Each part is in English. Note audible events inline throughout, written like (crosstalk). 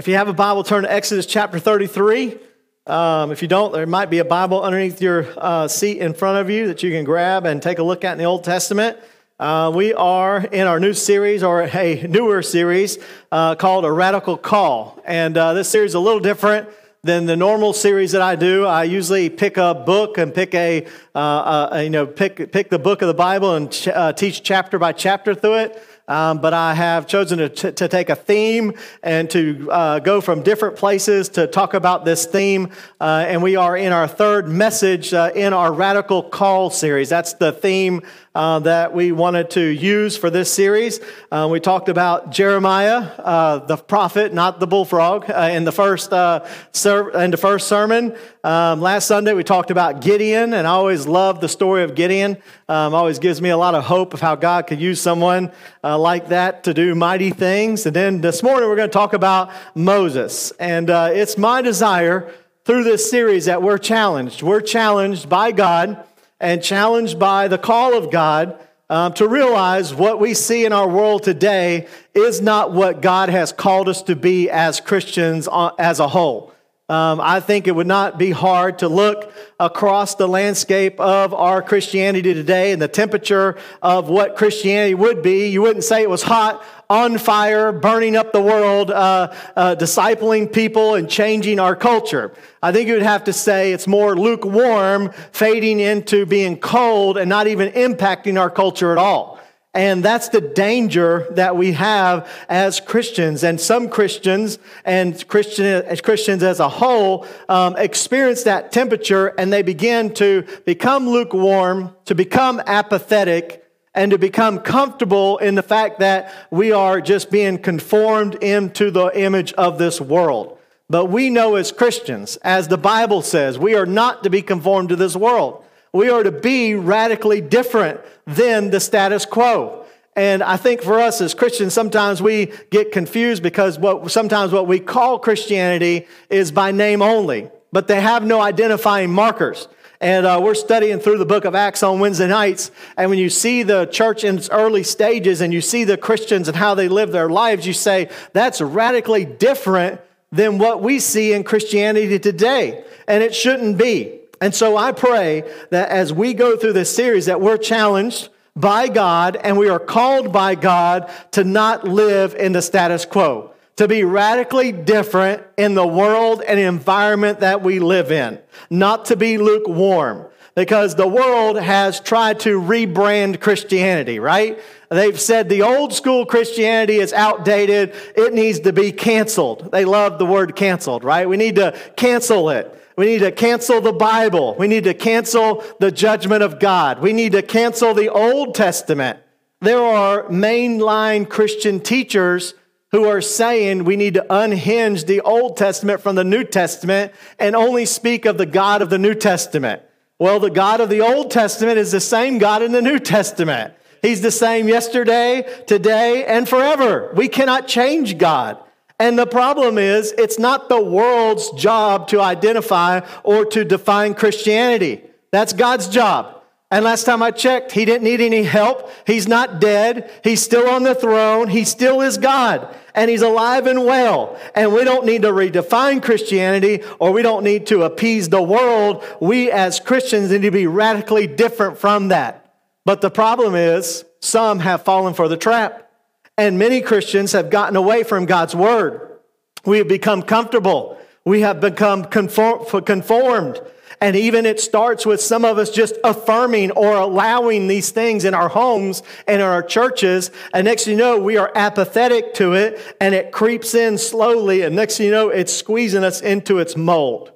If you have a Bible, turn to Exodus chapter 33. Um, if you don't, there might be a Bible underneath your uh, seat in front of you that you can grab and take a look at in the Old Testament. Uh, we are in our new series, or a newer series, uh, called A Radical Call. And uh, this series is a little different than the normal series that I do. I usually pick a book and pick a, uh, uh, you know, pick, pick the book of the Bible and ch- teach chapter by chapter through it um, but I have chosen to, t- to, take a theme and to uh, go from different places to talk about this theme. Uh, and we are in our third message uh, in our Radical Call series. That's the theme uh, that we wanted to use for this series. Uh, we talked about Jeremiah, uh, the prophet, not the bullfrog, uh, in the first uh, ser- in the first sermon. Um, last Sunday we talked about Gideon, and I always love the story of Gideon. Um, always gives me a lot of hope of how God could use someone uh, like that to do mighty things. And then this morning we're going to talk about Moses, and it's my desire through this series that we're challenged. We're challenged by God and challenged by the call of God um, to realize what we see in our world today is not what God has called us to be as Christians uh, as a whole. Um, I think it would not be hard to look across the landscape of our Christianity today and the temperature of what Christianity would be. You wouldn't say it was hot, on fire, burning up the world, uh, uh, discipling people and changing our culture. I think you would have to say it's more lukewarm, fading into being cold and not even impacting our culture at all. And that's the danger that we have as Christians. And some Christians and Christian, as Christians as a whole um, experience that temperature and they begin to become lukewarm, to become apathetic, and to become comfortable in the fact that we are just being conformed into the image of this world. But we know as Christians, as the Bible says, we are not to be conformed to this world. We are to be radically different than the status quo. And I think for us as Christians, sometimes we get confused because what sometimes what we call Christianity is by name only, but they have no identifying markers. And uh, we're studying through the book of Acts on Wednesday nights. And when you see the church in its early stages and you see the Christians and how they live their lives, you say, that's radically different than what we see in Christianity today. And it shouldn't be. And so I pray that as we go through this series that we're challenged by God and we are called by God to not live in the status quo, to be radically different in the world and environment that we live in, not to be lukewarm. Because the world has tried to rebrand Christianity, right? They've said the old school Christianity is outdated. It needs to be canceled. They love the word canceled, right? We need to cancel it. We need to cancel the Bible. We need to cancel the judgment of God. We need to cancel the Old Testament. There are mainline Christian teachers who are saying we need to unhinge the Old Testament from the New Testament and only speak of the God of the New Testament. Well, the God of the Old Testament is the same God in the New Testament. He's the same yesterday, today, and forever. We cannot change God. And the problem is, it's not the world's job to identify or to define Christianity. That's God's job. And last time I checked, he didn't need any help. He's not dead. He's still on the throne. He still is God. And he's alive and well. And we don't need to redefine Christianity or we don't need to appease the world. We as Christians need to be radically different from that. But the problem is, some have fallen for the trap. And many Christians have gotten away from God's word. We have become comfortable. We have become conformed. And even it starts with some of us just affirming or allowing these things in our homes and in our churches. And next you know, we are apathetic to it and it creeps in slowly. And next you know, it's squeezing us into its mold.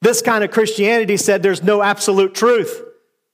This kind of Christianity said there's no absolute truth.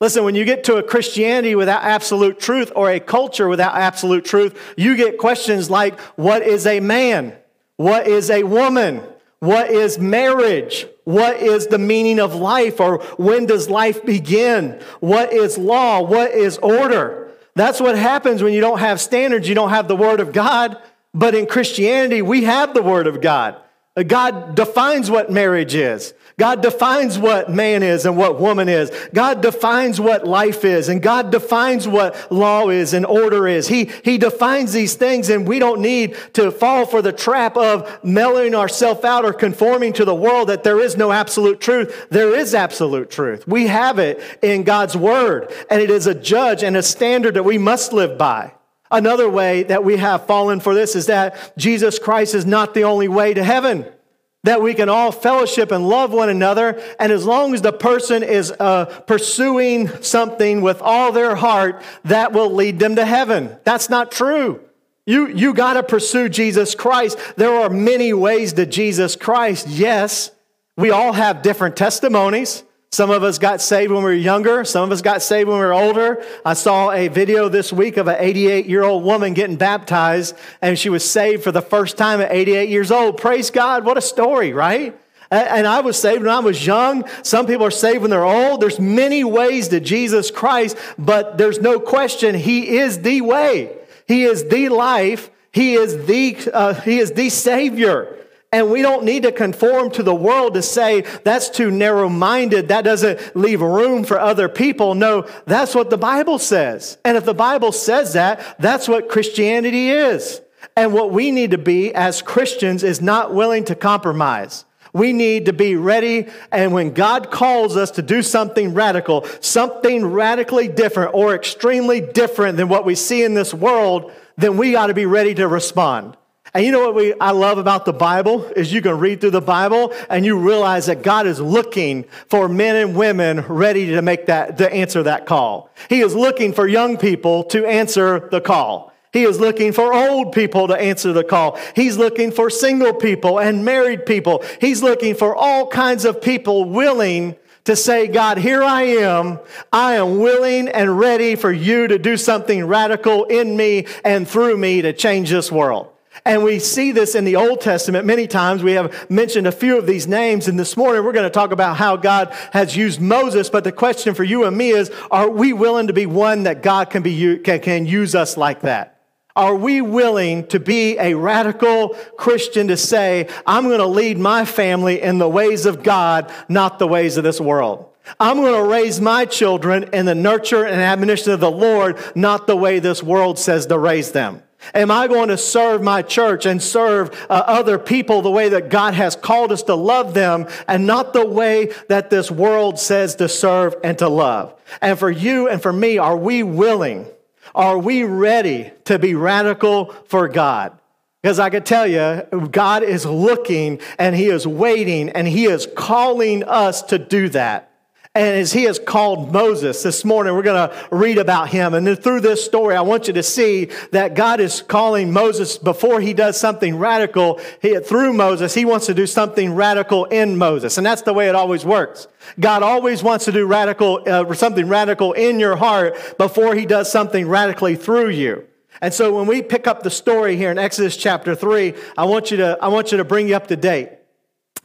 Listen, when you get to a Christianity without absolute truth or a culture without absolute truth, you get questions like what is a man? What is a woman? What is marriage? What is the meaning of life or when does life begin? What is law? What is order? That's what happens when you don't have standards, you don't have the Word of God. But in Christianity, we have the Word of God. Uh, God defines what marriage is. God defines what man is and what woman is. God defines what life is and God defines what law is and order is. He, he defines these things and we don't need to fall for the trap of mellowing ourselves out or conforming to the world that there is no absolute truth. There is absolute truth. We have it in God's word and it is a judge and a standard that we must live by. Another way that we have fallen for this is that Jesus Christ is not the only way to heaven that we can all fellowship and love one another. And as long as the person is uh, pursuing something with all their heart, that will lead them to heaven. That's not true. You, you got to pursue Jesus Christ. There are many ways to Jesus Christ. Yes, we all have different testimonies. Some of us got saved when we were younger. Some of us got saved when we were older. I saw a video this week of an 88 year old woman getting baptized, and she was saved for the first time at 88 years old. Praise God. What a story, right? And I was saved when I was young. Some people are saved when they're old. There's many ways to Jesus Christ, but there's no question He is the way. He is the life. He is the, uh, he is the Savior. And we don't need to conform to the world to say that's too narrow minded. That doesn't leave room for other people. No, that's what the Bible says. And if the Bible says that, that's what Christianity is. And what we need to be as Christians is not willing to compromise. We need to be ready. And when God calls us to do something radical, something radically different or extremely different than what we see in this world, then we got to be ready to respond. And you know what we, I love about the Bible is you can read through the Bible and you realize that God is looking for men and women ready to make that, to answer that call. He is looking for young people to answer the call. He is looking for old people to answer the call. He's looking for single people and married people. He's looking for all kinds of people willing to say, God, here I am. I am willing and ready for you to do something radical in me and through me to change this world. And we see this in the Old Testament many times. We have mentioned a few of these names. And this morning we're going to talk about how God has used Moses. But the question for you and me is are we willing to be one that God can, be, can, can use us like that? Are we willing to be a radical Christian to say, I'm going to lead my family in the ways of God, not the ways of this world? I'm going to raise my children in the nurture and admonition of the Lord, not the way this world says to raise them. Am I going to serve my church and serve uh, other people the way that God has called us to love them and not the way that this world says to serve and to love? And for you and for me, are we willing? Are we ready to be radical for God? Because I can tell you, God is looking and He is waiting and He is calling us to do that. And as he has called Moses this morning, we're going to read about him. And then through this story, I want you to see that God is calling Moses before he does something radical. He, through Moses, he wants to do something radical in Moses. And that's the way it always works. God always wants to do radical, uh, something radical in your heart before he does something radically through you. And so when we pick up the story here in Exodus chapter 3, I want you to, I want you to bring you up to date.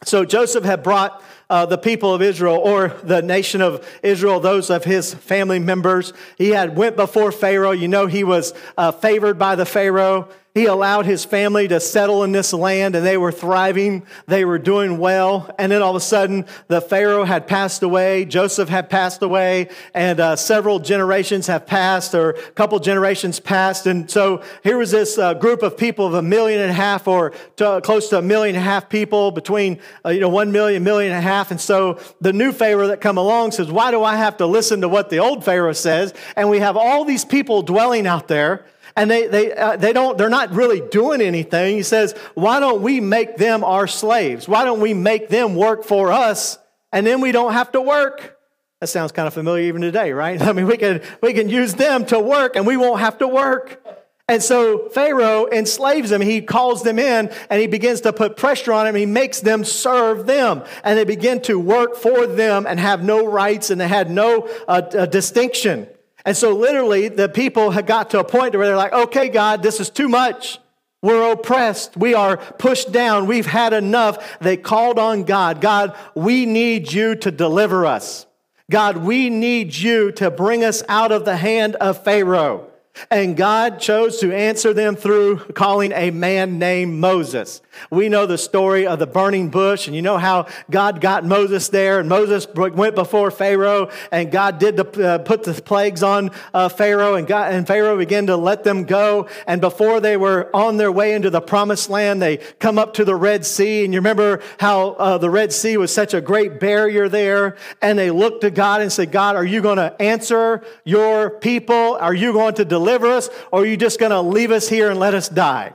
So Joseph had brought uh, the people of Israel or the nation of Israel, those of his family members. He had went before Pharaoh. You know, he was uh, favored by the Pharaoh. He allowed his family to settle in this land and they were thriving. They were doing well. And then all of a sudden, the Pharaoh had passed away. Joseph had passed away and uh, several generations have passed or a couple generations passed. And so here was this uh, group of people of a million and a half or to, close to a million and a half people between, uh, you know, one million, million and a half. And so the new Pharaoh that come along says, why do I have to listen to what the old Pharaoh says? And we have all these people dwelling out there and they, they, uh, they don't, they're not really doing anything. He says, why don't we make them our slaves? Why don't we make them work for us and then we don't have to work? That sounds kind of familiar even today, right? (laughs) I mean, we can, we can use them to work and we won't have to work. And so Pharaoh enslaves them. He calls them in and he begins to put pressure on them. He makes them serve them. And they begin to work for them and have no rights and they had no uh, uh, distinction. And so, literally, the people had got to a point where they're like, okay, God, this is too much. We're oppressed. We are pushed down. We've had enough. They called on God. God, we need you to deliver us. God, we need you to bring us out of the hand of Pharaoh. And God chose to answer them through calling a man named Moses. We know the story of the burning bush, and you know how God got Moses there, and Moses went before Pharaoh, and God did the, uh, put the plagues on uh, Pharaoh, and, God, and Pharaoh began to let them go. And before they were on their way into the promised land, they come up to the Red Sea, and you remember how uh, the Red Sea was such a great barrier there, and they looked to God and said, God, are you going to answer your people? Are you going to deliver us, or are you just going to leave us here and let us die?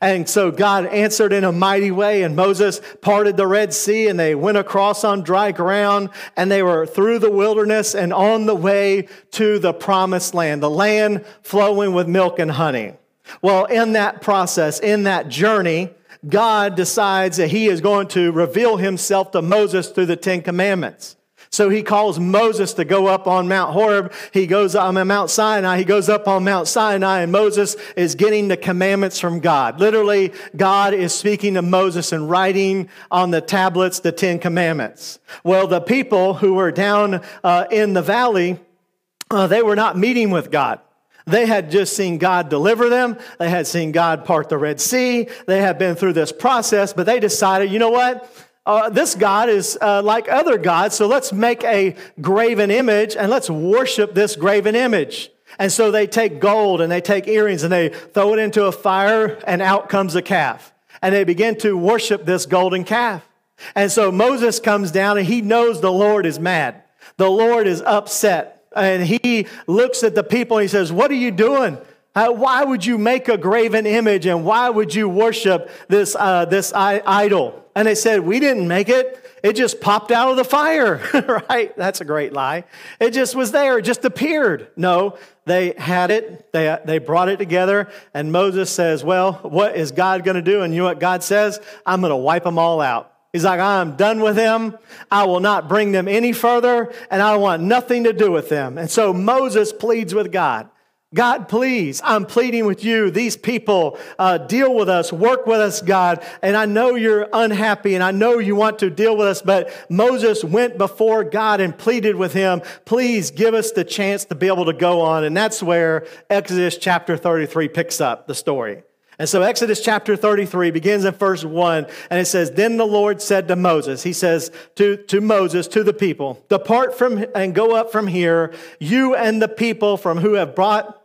And so God answered in a mighty way, and Moses parted the Red Sea, and they went across on dry ground, and they were through the wilderness and on the way to the promised land, the land flowing with milk and honey. Well, in that process, in that journey, God decides that he is going to reveal himself to Moses through the Ten Commandments. So he calls Moses to go up on Mount Horeb. He goes on Mount Sinai. He goes up on Mount Sinai, and Moses is getting the commandments from God. Literally, God is speaking to Moses and writing on the tablets the Ten Commandments. Well, the people who were down uh, in the valley, uh, they were not meeting with God. They had just seen God deliver them. They had seen God part the Red Sea. They had been through this process, but they decided, you know what? Uh, this God is uh, like other gods, so let's make a graven image and let's worship this graven image. And so they take gold and they take earrings and they throw it into a fire, and out comes a calf. And they begin to worship this golden calf. And so Moses comes down and he knows the Lord is mad. The Lord is upset. And he looks at the people and he says, What are you doing? Why would you make a graven image and why would you worship this, uh, this idol? And they said, We didn't make it. It just popped out of the fire, (laughs) right? That's a great lie. It just was there, it just appeared. No, they had it, they, they brought it together, and Moses says, Well, what is God going to do? And you know what God says? I'm going to wipe them all out. He's like, I'm done with them. I will not bring them any further, and I want nothing to do with them. And so Moses pleads with God. God, please, I'm pleading with you. These people uh, deal with us, work with us, God. And I know you're unhappy and I know you want to deal with us, but Moses went before God and pleaded with him, please give us the chance to be able to go on. And that's where Exodus chapter 33 picks up the story. And so Exodus chapter 33 begins in verse 1, and it says, Then the Lord said to Moses, He says to, to Moses, to the people, Depart from and go up from here, you and the people from who have brought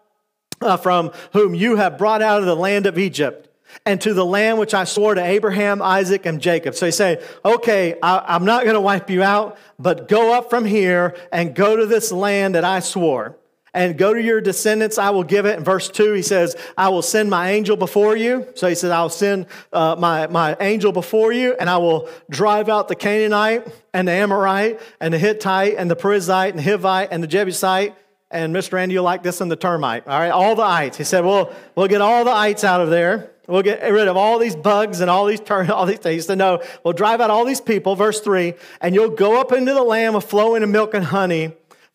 uh, from whom you have brought out of the land of Egypt and to the land which I swore to Abraham, Isaac, and Jacob. So he say, okay, I, am not going to wipe you out, but go up from here and go to this land that I swore. And go to your descendants, I will give it. In verse 2, he says, I will send my angel before you. So he says, I'll send uh, my, my angel before you, and I will drive out the Canaanite, and the Amorite, and the Hittite, and the Perizzite, and the Hivite, and the Jebusite, and Mr. Randy, you'll like this one, the termite. All right, all the ites. He said, well, we'll get all the ites out of there. We'll get rid of all these bugs and all these ter- (laughs) all these things. He said, no, we'll drive out all these people, verse 3, and you'll go up into the land of flowing of milk and honey,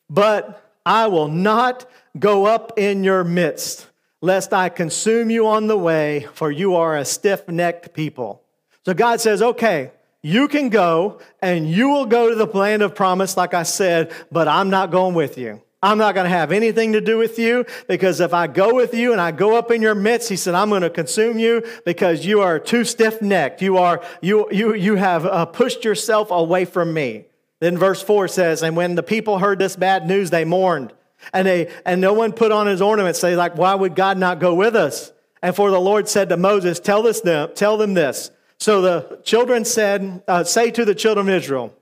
but I will not go up in your midst, lest I consume you on the way, for you are a stiff-necked people. So God says, okay, you can go and you will go to the land of promise, like I said, but I'm not going with you. I'm not going to have anything to do with you because if I go with you and I go up in your midst, he said, I'm going to consume you because you are too stiff necked. You are, you, you, you have uh, pushed yourself away from me. Then verse four says, and when the people heard this bad news, they mourned and they, and no one put on his ornaments. They like, why would God not go with us? And for the Lord said to Moses, tell this them, tell them this. So the children said, uh, say to the children of Israel,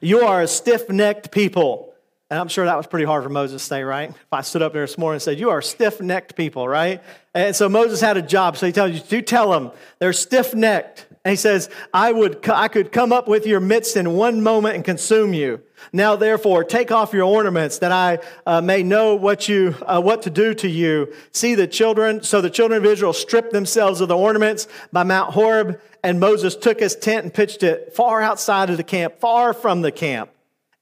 you are a stiff necked people. And I'm sure that was pretty hard for Moses to say, right? If I stood up there this morning and said, You are stiff necked people, right? And so Moses had a job. So he tells you, Do tell them they're stiff necked. And he says, I, would, I could come up with your midst in one moment and consume you. Now, therefore, take off your ornaments that I uh, may know what, you, uh, what to do to you. See the children. So the children of Israel stripped themselves of the ornaments by Mount Horeb, and Moses took his tent and pitched it far outside of the camp, far from the camp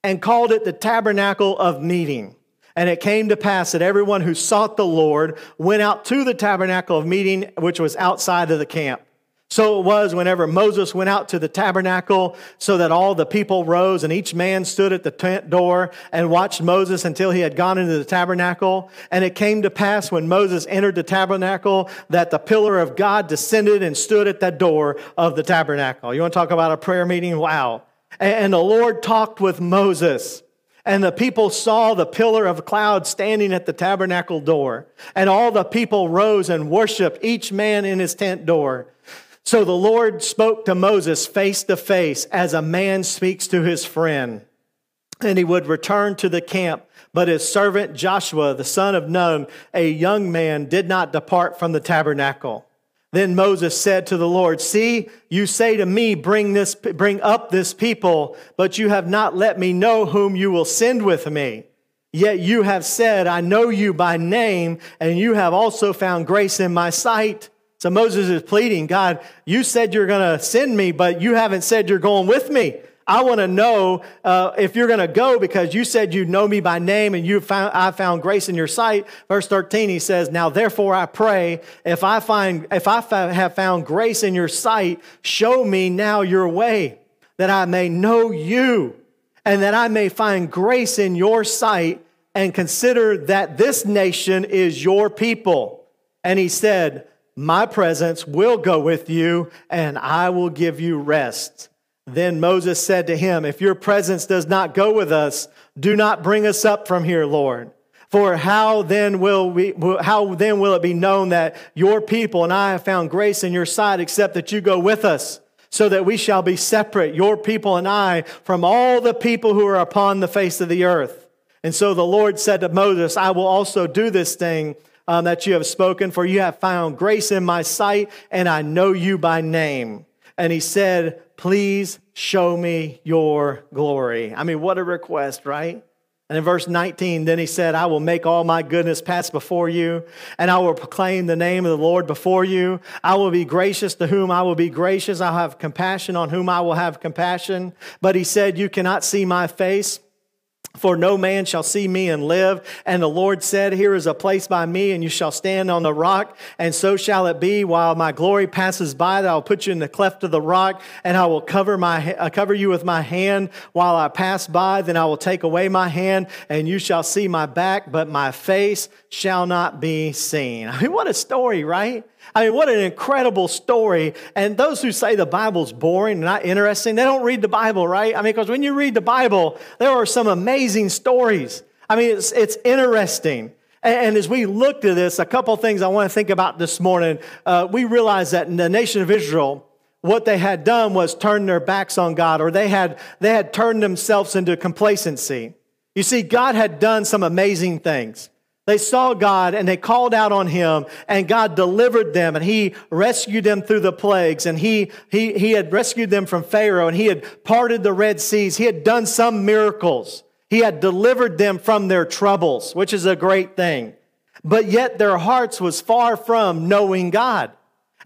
and called it the tabernacle of meeting. And it came to pass that everyone who sought the Lord went out to the tabernacle of meeting, which was outside of the camp. So it was whenever Moses went out to the tabernacle, so that all the people rose, and each man stood at the tent door and watched Moses until he had gone into the tabernacle. And it came to pass when Moses entered the tabernacle that the pillar of God descended and stood at the door of the tabernacle. You want to talk about a prayer meeting? Wow. And the Lord talked with Moses. And the people saw the pillar of cloud standing at the tabernacle door. And all the people rose and worshiped, each man in his tent door. So the Lord spoke to Moses face to face as a man speaks to his friend. And he would return to the camp. But his servant Joshua, the son of Nun, a young man, did not depart from the tabernacle. Then Moses said to the Lord, See, you say to me, bring, this, bring up this people, but you have not let me know whom you will send with me. Yet you have said, I know you by name, and you have also found grace in my sight. So Moses is pleading, God, you said you're going to send me, but you haven't said you're going with me. I want to know uh, if you're going to go because you said you know me by name and you found I found grace in your sight. Verse 13, he says, "Now therefore I pray, if I find if I have found grace in your sight, show me now your way, that I may know you, and that I may find grace in your sight, and consider that this nation is your people." And he said, my presence will go with you, and I will give you rest. Then Moses said to him, If your presence does not go with us, do not bring us up from here, Lord. For how then will we, how then will it be known that your people and I have found grace in your sight, except that you go with us, so that we shall be separate, your people and I, from all the people who are upon the face of the earth? And so the Lord said to Moses, I will also do this thing um, that you have spoken, for you have found grace in my sight, and I know you by name. And he said, Please show me your glory. I mean, what a request, right? And in verse 19, then he said, I will make all my goodness pass before you, and I will proclaim the name of the Lord before you. I will be gracious to whom I will be gracious. I'll have compassion on whom I will have compassion. But he said, You cannot see my face for no man shall see me and live. And the Lord said, Here is a place by me, and you shall stand on the rock. And so shall it be while my glory passes by that I'll put you in the cleft of the rock, and I will cover, my, uh, cover you with my hand while I pass by. Then I will take away my hand, and you shall see my back, but my face shall not be seen. (laughs) I mean, what a story, right? I mean, what an incredible story. And those who say the Bible's boring and not interesting, they don't read the Bible, right? I mean, because when you read the Bible, there are some amazing stories. I mean, it's, it's interesting. And, as we looked at this, a couple things I want to think about this morning. Uh, we realized that in the nation of Israel, what they had done was turn their backs on God, or they had, they had turned themselves into complacency. You see, God had done some amazing things. They saw God and they called out on him, and God delivered them, and he rescued them through the plagues, and he, he, he had rescued them from Pharaoh, and he had parted the Red Seas. He had done some miracles. He had delivered them from their troubles, which is a great thing. But yet their hearts was far from knowing God.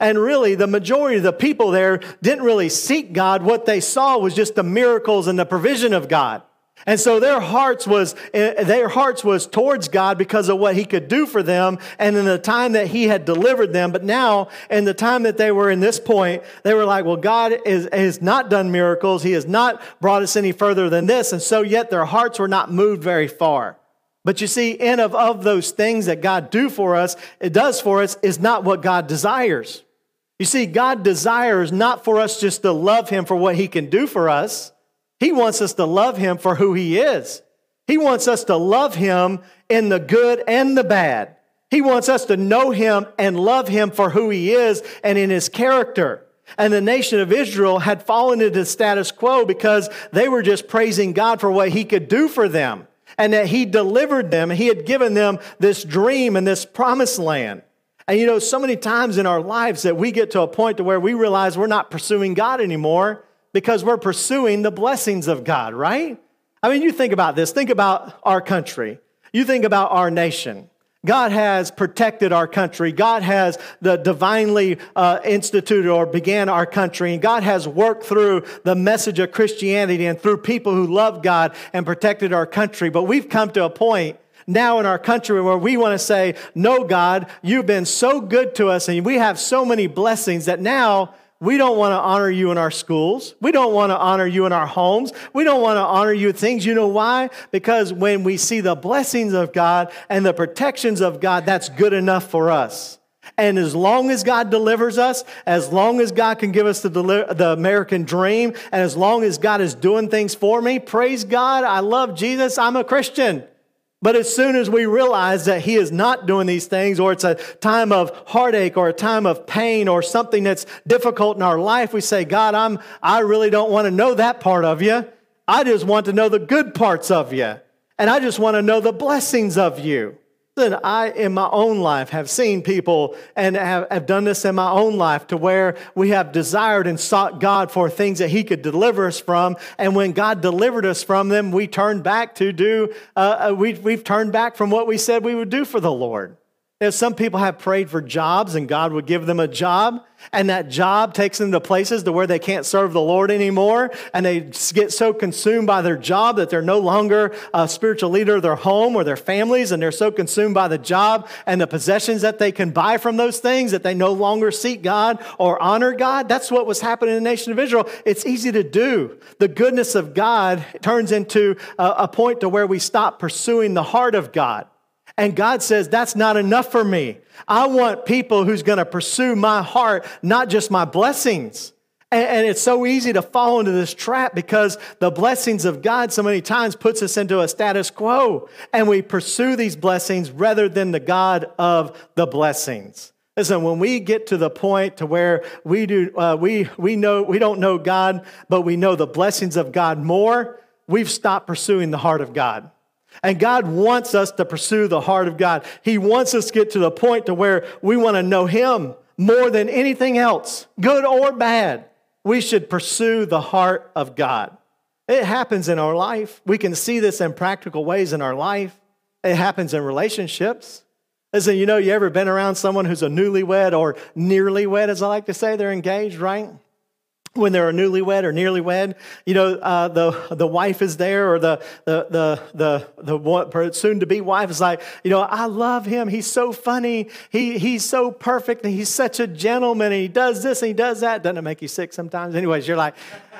And really, the majority of the people there didn't really seek God. What they saw was just the miracles and the provision of God. And so their hearts was eh, their hearts was towards God because of what he could do for them and in the time that he had delivered them. But now, in the time that they were in this point, they were like, well, God is, has not done miracles. He has not brought us any further than this. And so yet their hearts were not moved very far. But you see, in of, of those things that God do for us, it does for us, is not what God desires. You see, God desires not for us just to love him for what he can do for us. He wants us to love him for who he is. He wants us to love him in the good and the bad. He wants us to know him and love him for who he is and in his character. And the nation of Israel had fallen into status quo because they were just praising God for what he could do for them and that he delivered them. He had given them this dream and this promised land. And you know, so many times in our lives that we get to a point to where we realize we're not pursuing God anymore because we're pursuing the blessings of God, right? I mean, you think about this. Think about our country. You think about our nation. God has protected our country. God has the divinely uh, instituted or began our country. And God has worked through the message of Christianity and through people who love God and protected our country. But we've come to a point now in our country where we want to say, No, God, you've been so good to us and we have so many blessings that now We don't want to honor you in our schools. We don't want to honor you in our homes. We don't want to honor you in things. You know why? Because when we see the blessings of God and the protections of God, that's good enough for us. And as long as God delivers us, as long as God can give us the, the American dream, and as long as God is doing things for me, praise God, I love Jesus, I'm a Christian. But as soon as we realize that He is not doing these things, or it's a time of heartache or a time of pain or something that's difficult in our life, we say, God, I'm, I really don't want to know that part of you. I just want to know the good parts of you. And I just want to know the blessings of you. Then I, in my own life, have seen people and have, have, done this in my own life to where we have desired and sought God for things that He could deliver us from. And when God delivered us from them, we turned back to do, uh, uh we, we've turned back from what we said we would do for the Lord. Some people have prayed for jobs and God would give them a job, and that job takes them to places to where they can't serve the Lord anymore, and they get so consumed by their job that they're no longer a spiritual leader of their home or their families, and they're so consumed by the job and the possessions that they can buy from those things that they no longer seek God or honor God. That's what was happening in the nation of Israel. It's easy to do. The goodness of God turns into a point to where we stop pursuing the heart of God. And God says, That's not enough for me. I want people who's going to pursue my heart, not just my blessings. And, it's so easy to fall into this trap because the blessings of God so many times puts us into a status quo and we pursue these blessings rather than the God of the blessings. Listen, when we get to the point to where we do, uh, we, we know, we don't know God, but we know the blessings of God more, we've stopped pursuing the heart of God. And God wants us to pursue the heart of God. He wants us to get to the point to where we want to know Him more than anything else, good or bad. We should pursue the heart of God. It happens in our life. We can see this in practical ways in our life. It happens in relationships. Listen, you know, you ever been around someone who's a newlywed or nearly wed, as I like to say, they're engaged, right? When they're newlywed or nearly wed, you know, uh, the, the wife is there or the, the, the, the, the soon to be wife is like, you know, I love him. He's so funny. He, he's so perfect. And he's such a gentleman. And he does this and he does that. Doesn't it make you sick sometimes? Anyways, you're like,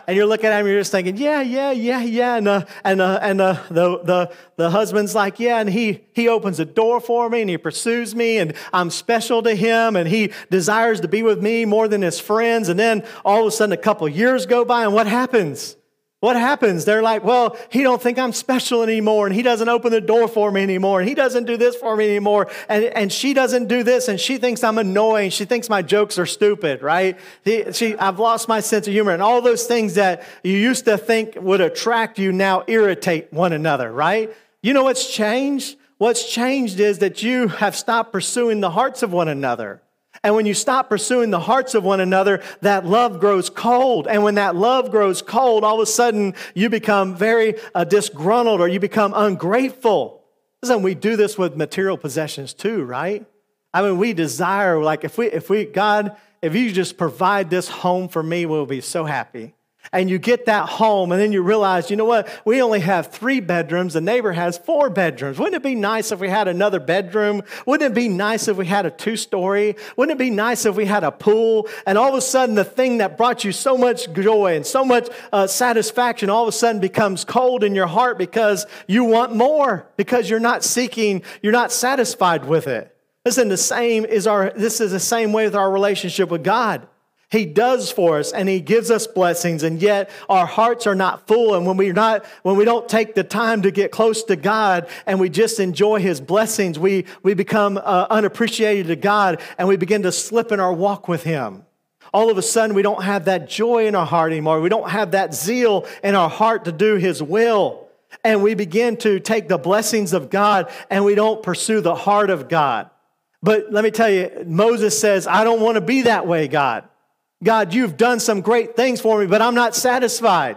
and you're looking at him, you're just thinking, yeah, yeah, yeah, yeah. And, uh, and, uh, and uh, the, the, the husband's like, yeah, and he, he opens a door for me and he pursues me and I'm special to him and he desires to be with me more than his friends. And then all of a sudden, a couple years go by and what happens? What happens? They're like, well, he don't think I'm special anymore, and he doesn't open the door for me anymore, and he doesn't do this for me anymore, and, and she doesn't do this, and she thinks I'm annoying. She thinks my jokes are stupid, right? He, she, I've lost my sense of humor, and all those things that you used to think would attract you now irritate one another, right? You know what's changed? What's changed is that you have stopped pursuing the hearts of one another. And when you stop pursuing the hearts of one another, that love grows cold. And when that love grows cold, all of a sudden you become very uh, disgruntled or you become ungrateful. Listen, we do this with material possessions too, right? I mean, we desire, like, if we, if we, God, if you just provide this home for me, we'll be so happy and you get that home and then you realize, you know what? We only have three bedrooms. The neighbor has four bedrooms. Wouldn't it be nice if we had another bedroom? Wouldn't it be nice if we had a two story? Wouldn't it be nice if we had a pool? And all of a sudden, the thing that brought you so much joy and so much uh, satisfaction all of a sudden becomes cold in your heart because you want more, because you're not seeking, you're not satisfied with it. Listen, the same is our, this is the same way with our relationship with God. He does for us and he gives us blessings and yet our hearts are not full and when we're not when we don't take the time to get close to God and we just enjoy his blessings we we become uh, unappreciated to God and we begin to slip in our walk with him. All of a sudden we don't have that joy in our heart anymore. We don't have that zeal in our heart to do his will. And we begin to take the blessings of God and we don't pursue the heart of God. But let me tell you, Moses says, I don't want to be that way, God. God, you've done some great things for me, but I'm not satisfied.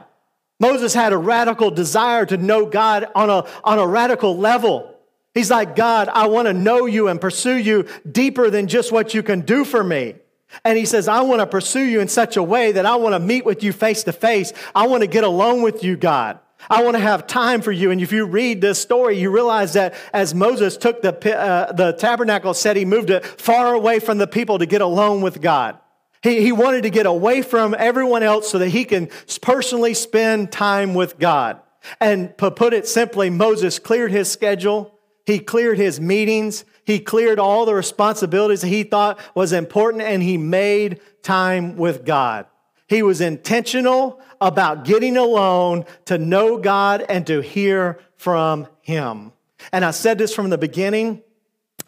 Moses had a radical desire to know God on a, on a radical level. He's like, God, I want to know you and pursue you deeper than just what you can do for me. And he says, I want to pursue you in such a way that I want to meet with you face to face. I want to get alone with you, God. I want to have time for you. And if you read this story, you realize that as Moses took the, uh, the tabernacle, said he moved it far away from the people to get alone with God. He, he wanted to get away from everyone else so that he can personally spend time with God. And to put it simply, Moses cleared his schedule. He cleared his meetings. He cleared all the responsibilities that he thought was important and he made time with God. He was intentional about getting alone to know God and to hear from him. And I said this from the beginning,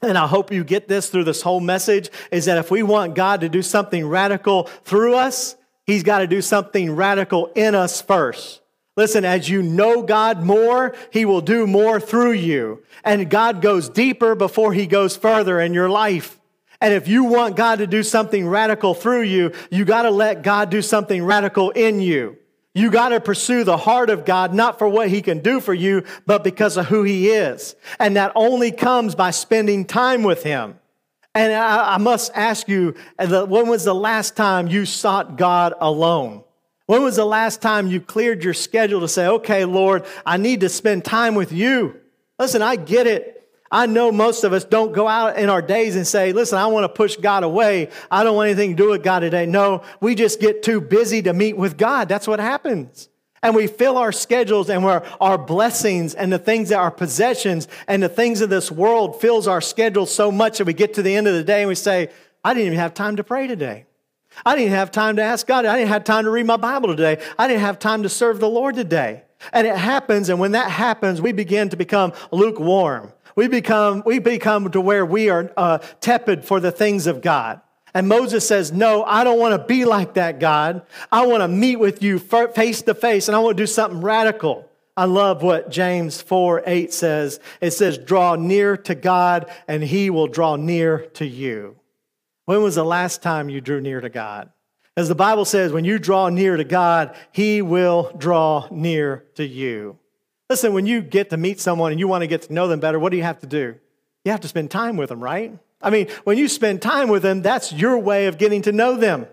and I hope you get this through this whole message is that if we want God to do something radical through us, he's got to do something radical in us first. Listen, as you know God more, He will do more through you. And God goes deeper before He goes further in your life. And if you want God to do something radical through you, you got to let God do something radical in you. You got to pursue the heart of God, not for what He can do for you, but because of who He is. And that only comes by spending time with Him. And I, I must ask you, when was the last time you sought God alone? When was the last time you cleared your schedule to say, okay, Lord, I need to spend time with you? Listen, I get it. I know most of us don't go out in our days and say, listen, I want to push God away. I don't want anything to do with God today. No, we just get too busy to meet with God. That's what happens. And we fill our schedules and our, our blessings and the things that our possessions and the things of this world fills our schedule so much that we get to the end of the day and we say, I didn't even have time to pray today. I didn't have time to ask God. I didn't have time to read my Bible today. I didn't have time to serve the Lord today. And it happens, and when that happens, we begin to become lukewarm. We become, we become to where we are uh, tepid for the things of God. And Moses says, No, I don't want to be like that, God. I want to meet with you face to face, and I want to do something radical. I love what James 4 8 says. It says, Draw near to God, and he will draw near to you. When was the last time you drew near to God? As the Bible says, when you draw near to God, He will draw near to you. Listen, when you get to meet someone and you want to get to know them better, what do you have to do? You have to spend time with them, right? I mean, when you spend time with them, that's your way of getting to know them.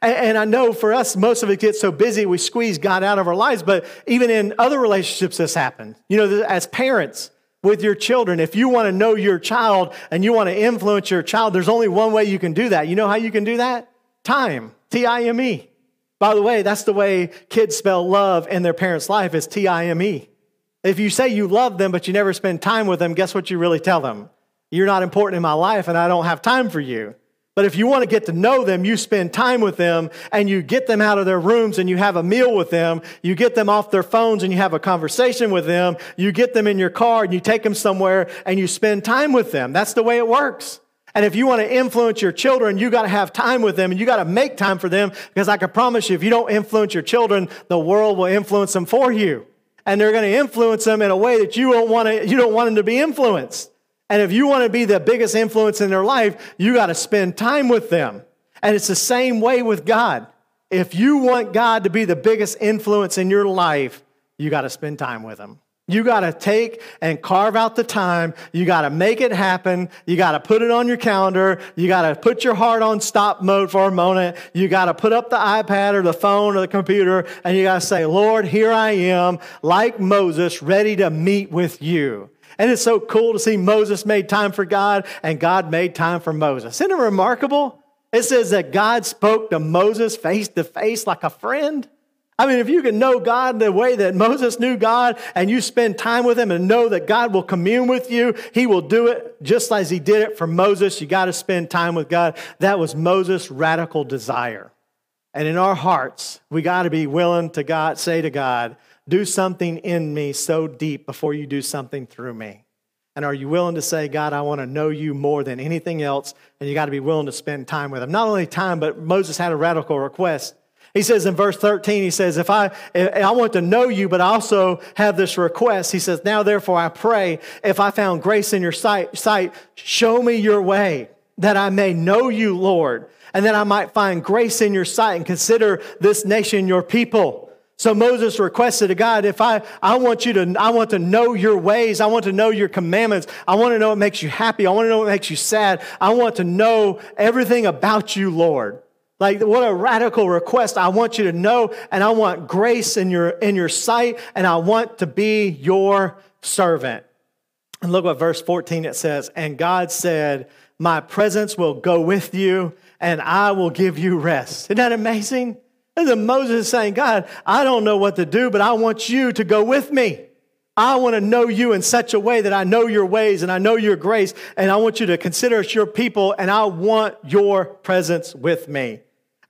And, I know for us, most of it gets so busy, we squeeze God out of our lives, but even in other relationships, this happens. You know, as parents, with your children. If you want to know your child and you want to influence your child, there's only one way you can do that. You know how you can do that? Time. T I M E. By the way, that's the way kids spell love in their parents' life is T I M E. If you say you love them, but you never spend time with them, guess what you really tell them? You're not important in my life and I don't have time for you. But if you want to get to know them, you spend time with them and you get them out of their rooms and you have a meal with them. You get them off their phones and you have a conversation with them. You get them in your car and you take them somewhere and you spend time with them. That's the way it works. And if you want to influence your children, you got to have time with them and you got to make time for them because I can promise you, if you don't influence your children, the world will influence them for you. And they're going to influence them in a way that you don't want to, you don't want them to be influenced. And if you want to be the biggest influence in their life, you got to spend time with them. And it's the same way with God. If you want God to be the biggest influence in your life, you got to spend time with Him. You got to take and carve out the time. You got to make it happen. You got to put it on your calendar. You got to put your heart on stop mode for a moment. You got to put up the iPad or the phone or the computer and you got to say, Lord, here I am, like Moses, ready to meet with you. And it's so cool to see Moses made time for God and God made time for Moses. Isn't it remarkable? It says that God spoke to Moses face to face like a friend. I mean, if you can know God the way that Moses knew God and you spend time with him and know that God will commune with you, he will do it just as he did it for Moses. You got to spend time with God. That was Moses' radical desire. And in our hearts, we got to be willing to God, say to God, do something in me so deep before you do something through me? And are you willing to say, God, I want to know you more than anything else? And you got to be willing to spend time with him. Not only time, but Moses had a radical request. He says in verse 13, he says, if I, if I want to know you, but I also have this request. He says, now therefore I pray, if I found grace in your sight, sight, show me your way that I may know you, Lord, and that I might find grace in your sight and consider this nation your people. So Moses requested to God, if I, I want you to, I want to know your ways. I want to know your commandments. I want to know what makes you happy. I want to know what makes you sad. I want to know everything about you, Lord. Like what a radical request. I want you to know and I want grace in your, in your sight and I want to be your servant. And look what verse 14 it says. And God said, my presence will go with you and I will give you rest. Isn't that amazing? And Moses saying, God, I don't know what to do, but I want you to go with me. I want to know you in such a way that I know your ways and I know your grace, and I want you to consider us your people, and I want your presence with me.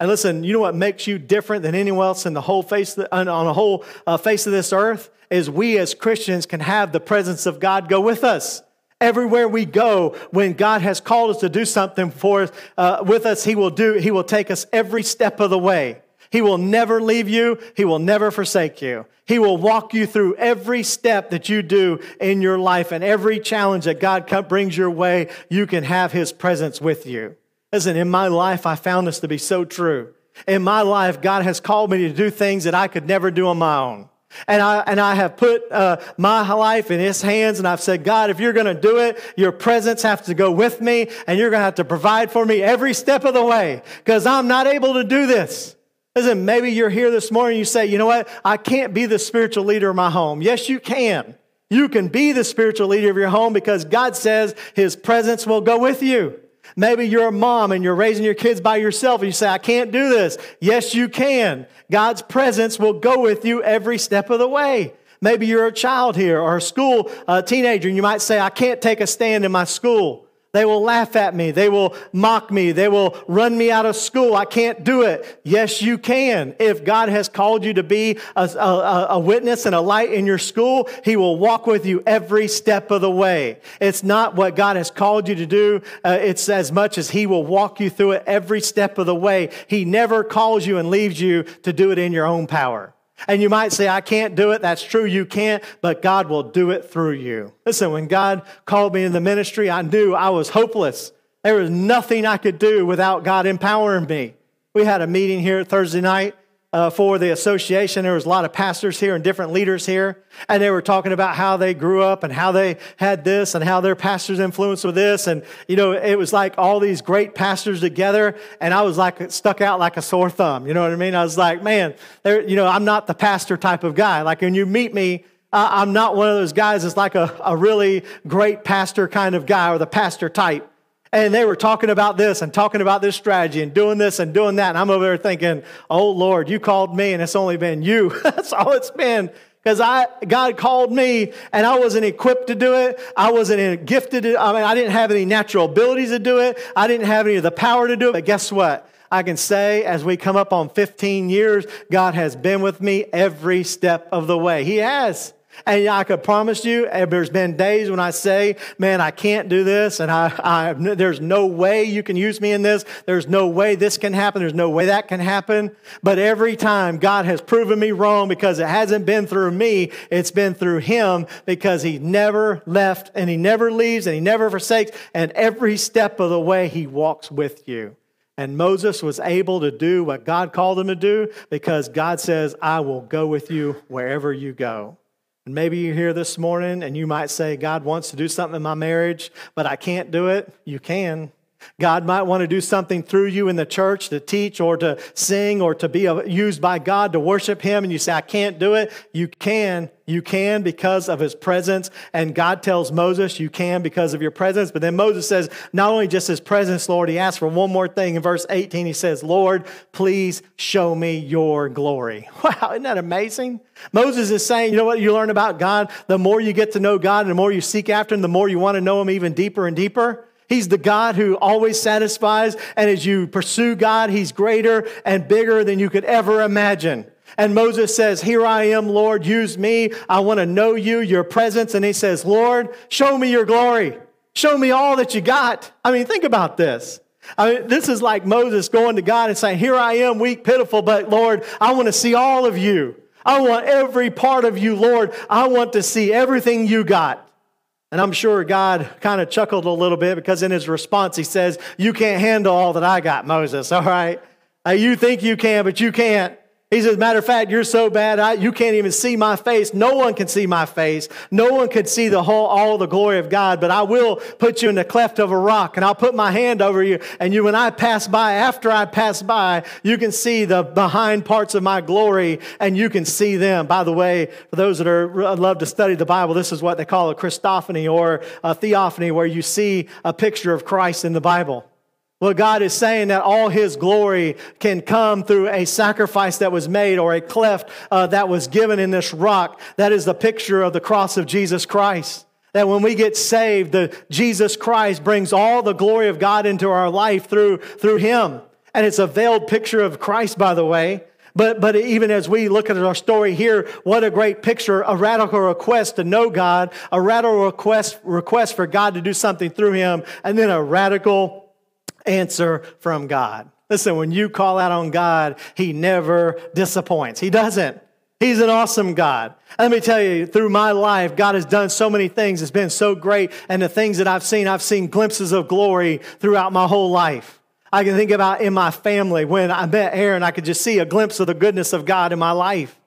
And listen, you know what makes you different than anyone else in the whole face on the whole uh, face of this earth is we as Christians can have the presence of God go with us. Everywhere we go, when God has called us to do something for us, uh, with us, He will do. He will take us every step of the way. He will never leave you. He will never forsake you. He will walk you through every step that you do in your life and every challenge that God brings your way. You can have His presence with you. Listen, in my life, I found this to be so true. In my life, God has called me to do things that I could never do on my own. And I, and I have put uh, my life in His hands, and I've said, God, if you're going to do it, your presence has to go with me, and you're going to have to provide for me every step of the way, because I'm not able to do this. Listen, maybe you're here this morning, you say, you know what? I can't be the spiritual leader of my home. Yes, you can. You can be the spiritual leader of your home because God says His presence will go with you. Maybe you're a mom and you're raising your kids by yourself and you say, I can't do this. Yes, you can. God's presence will go with you every step of the way. Maybe you're a child here or a school a teenager and you might say, I can't take a stand in my school. They will laugh at me. They will mock me. They will run me out of school. I can't do it. Yes, you can. If God has called you to be a, a, a, witness and a light in your school, He will walk with you every step of the way. It's not what God has called you to do. Uh, it's as much as He will walk you through it every step of the way. He never calls you and leaves you to do it in your own power. And you might say, I can't do it. That's true, you can't, but God will do it through you. Listen, when God called me in the ministry, I knew I was hopeless. There was nothing I could do without God empowering me. We had a meeting here Thursday night, uh, for the association. There was a lot of pastors here and different leaders here, and they were talking about how they grew up and how they had this and how their pastors influenced with this. And you know, it was like all these great pastors together, and I was like stuck out like a sore thumb. You know what I mean? I was like, man, you know, I'm not the pastor type of guy. Like when you meet me. I'm not one of those guys that's like a, a really great pastor kind of guy or the pastor type. And they were talking about this and talking about this strategy and doing this and doing that. And I'm over there thinking, oh Lord, you called me and it's only been you. (laughs) That's all it's been. Because I God called me and I wasn't equipped to do it. I wasn't gifted to, I mean, I didn't have any natural abilities to do it. I didn't have any of the power to do it. But guess what? I can say as we come up on 15 years, God has been with me every step of the way. He has. And I could promise you, eh, there's been days when I say, man, I can't do this, and I, I, there's no way you can use me in this. There's no way this can happen. There's no way that can happen. But every time God has proven me wrong because it hasn't been through me, it's been through Him because He never left and He never leaves and He never forsakes. And every step of the way, He walks with you. And Moses was able to do what God called him to do because God says, I will go with you wherever you go. Maybe you're here this morning and you might say, God wants to do something in my marriage, but I can't do it. You can. God might want to do something through you in the church to teach or to sing or to be used by God to worship Him, and you say, I can't do it. You can. You can because of His presence. And God tells Moses, You can because of your presence. But then Moses says, Not only just His presence, Lord, he asks for one more thing. In verse 18, he says, Lord, please show me your glory. (laughs) Wow, isn't that amazing? Moses is saying, You know what you learn about God? The more you get to know God and the more you seek after Him, the more you want to know Him even deeper and deeper. He's the God who always satisfies. And as you pursue God, He's greater and bigger than you could ever imagine. And Moses says, Here I am, Lord, use me. I want to know you, your presence. And he says, Lord, show me your glory. Show me all that you got. I mean, think about this. I mean, this is like Moses going to God and saying, Here I am, weak, pitiful, but Lord, I want to see all of you. I want every part of you, Lord. I want to see everything you got. And I'm sure God kind of chuckled a little bit because in his response, he says, You can't handle all that I got, Moses, (laughs) all right? Uh, you think you can, but you can't. He says, matter of fact, you're so bad, I, you can't even see my face. No one can see my face. No one can see the whole, all the glory of God, but I will put you in the cleft of a rock and I'll put my hand over you. And you, when I pass by, after I pass by, you can see the behind parts of my glory and you can see them. By the way, for those that are, uh, love to study the Bible, this is what they call a Christophany or a theophany where you see a picture of Christ in the Bible. Well, God is saying that all His glory can come through a sacrifice that was made or a cleft uh, that was given in this rock. That is the picture of the cross of Jesus Christ. That when we get saved, the Jesus Christ brings all the glory of God into our life through, through Him. And it's a veiled picture of Christ, by the way. But, but even as we look at our story here, what a great picture, a radical request to know God, a radical request, request for God to do something through him, and then a radical answer from God. Listen, when you call out on God, He never disappoints. He doesn't. He's an awesome God. Let me tell you, through my life, God has done so many things. It's been so great. And the things that I've seen, I've seen glimpses of glory throughout my whole life. I can think about in my family when I met Erin, I could just see a glimpse of the goodness of God in my life.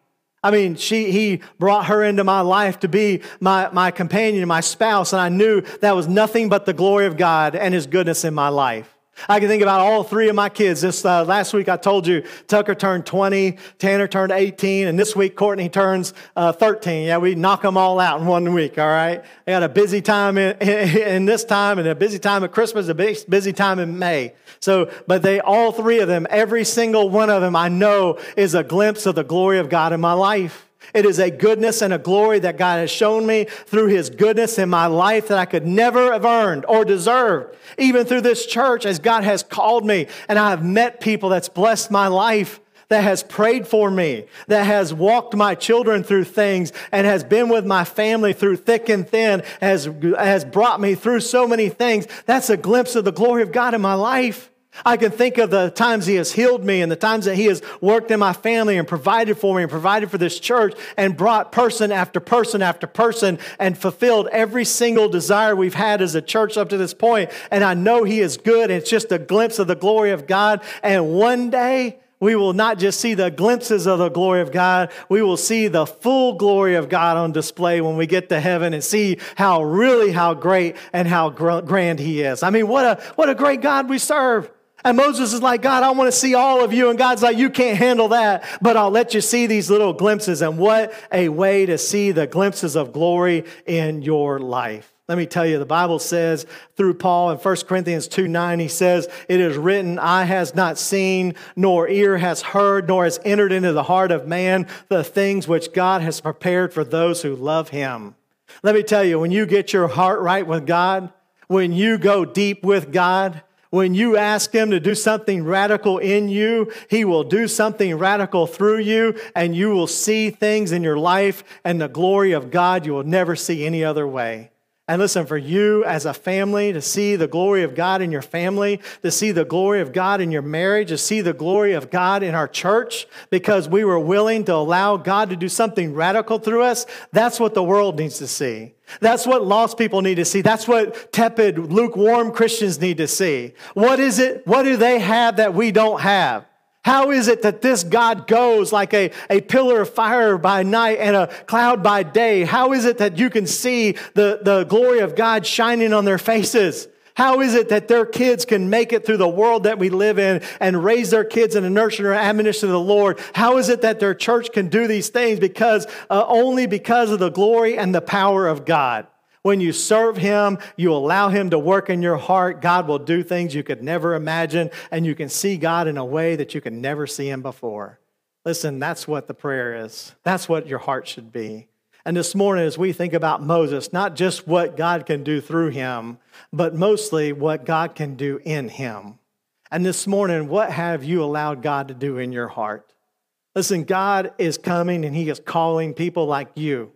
I mean, she, he brought her into my life to be my, my companion, my spouse, and I knew that was nothing but the glory of God and His goodness in my life. I can think about all three of my kids. This uh, last week, I told you Tucker turned 20, Tanner turned 18, and this week Courtney turns uh, 13. Yeah, we knock them all out in one week. All right, I got a busy time in, (laughs) in, this time, and a busy time at Christmas, a busy time in May. So, but they all three of them, every single one of them, I know is a glimpse of the glory of God in my life. It is a goodness and a glory that God has shown me through His goodness in my life that I could never have earned or deserved. Even through this church, as God has called me, and I have met people that's blessed my life that has prayed for me, that has walked my children through things, and has been with my family through thick and thin, has, has brought me through so many things. That's a glimpse of the glory of God in my life. I can think of the times He has healed me and the times that He has worked in my family and provided for me and provided for this church and brought person after person after person and fulfilled every single desire we've had as a church up to this point. And I know He is good. And it's just a glimpse of the glory of God. And one day, we will not just see the glimpses of the glory of God, we will see the full glory of God on display when we get to heaven and see how really how great and how grand he is. I mean, what a what a great God we serve. And Moses is like, God, I want to see all of you. And God's like, you can't handle that, but I'll let you see these little glimpses. And what a way to see the glimpses of glory in your life. Let me tell you, the Bible says through Paul in 1 Corinthians 2 9, he says, It is written, Eye has not seen, nor ear has heard, nor has entered into the heart of man the things which God has prepared for those who love him. Let me tell you, when you get your heart right with God, when you go deep with God, when you ask Him to do something radical in you, He will do something radical through you, and you will see things in your life and the glory of God you will never see any other way. And listen, for you as a family to see the glory of God in your family, to see the glory of God in your marriage, to see the glory of God in our church, because we were willing to allow God to do something radical through us, that's what the world needs to see. That's what lost people need to see. That's what tepid, lukewarm Christians need to see. What is it? What do they have that we don't have? How is it that this God goes like a, a pillar of fire by night and a cloud by day? How is it that you can see the, the glory of God shining on their faces? How is it that their kids can make it through the world that we live in and raise their kids in the nurture and admonition of the Lord? How is it that their church can do these things? Because uh, only because of the glory and the power of God. When you serve Him, you allow Him to work in your heart, God will do things you could never imagine, and you can see God in a way that you can never see Him before. Listen, that's what the prayer is. That's what your heart should be. And this morning, as we think about Moses, not just what God can do through him, but mostly what God can do in him. And this morning, what have you allowed God to do in your heart? Listen, God is coming and He is calling people like you.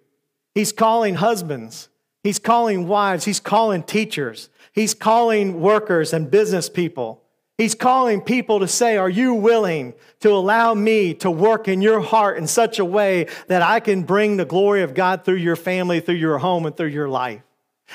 He's calling husbands. He's calling wives, he's calling teachers, he's calling workers and business people. He's calling people to say, Are you willing to allow me to work in your heart in such a way that I can bring the glory of God through your family, through your home, and through your life?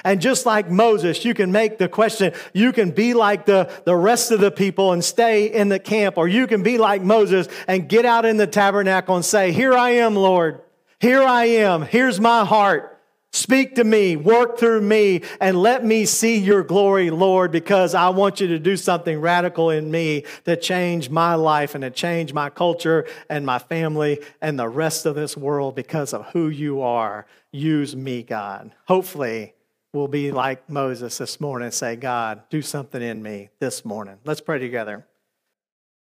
And just like Moses, you can make the question, you can be like the, the rest of the people and stay in the camp, or you can be like Moses and get out in the tabernacle and say, Here I am, Lord. Here I am. Here's my heart. Speak to me, work through me, and let me see your glory, Lord, because I want you to do something radical in me to change my life and to change my culture and my family and the rest of this world because of who you are. Use me, God. Hopefully, we'll be like Moses this morning and say, God, do something in me this morning. Let's pray together.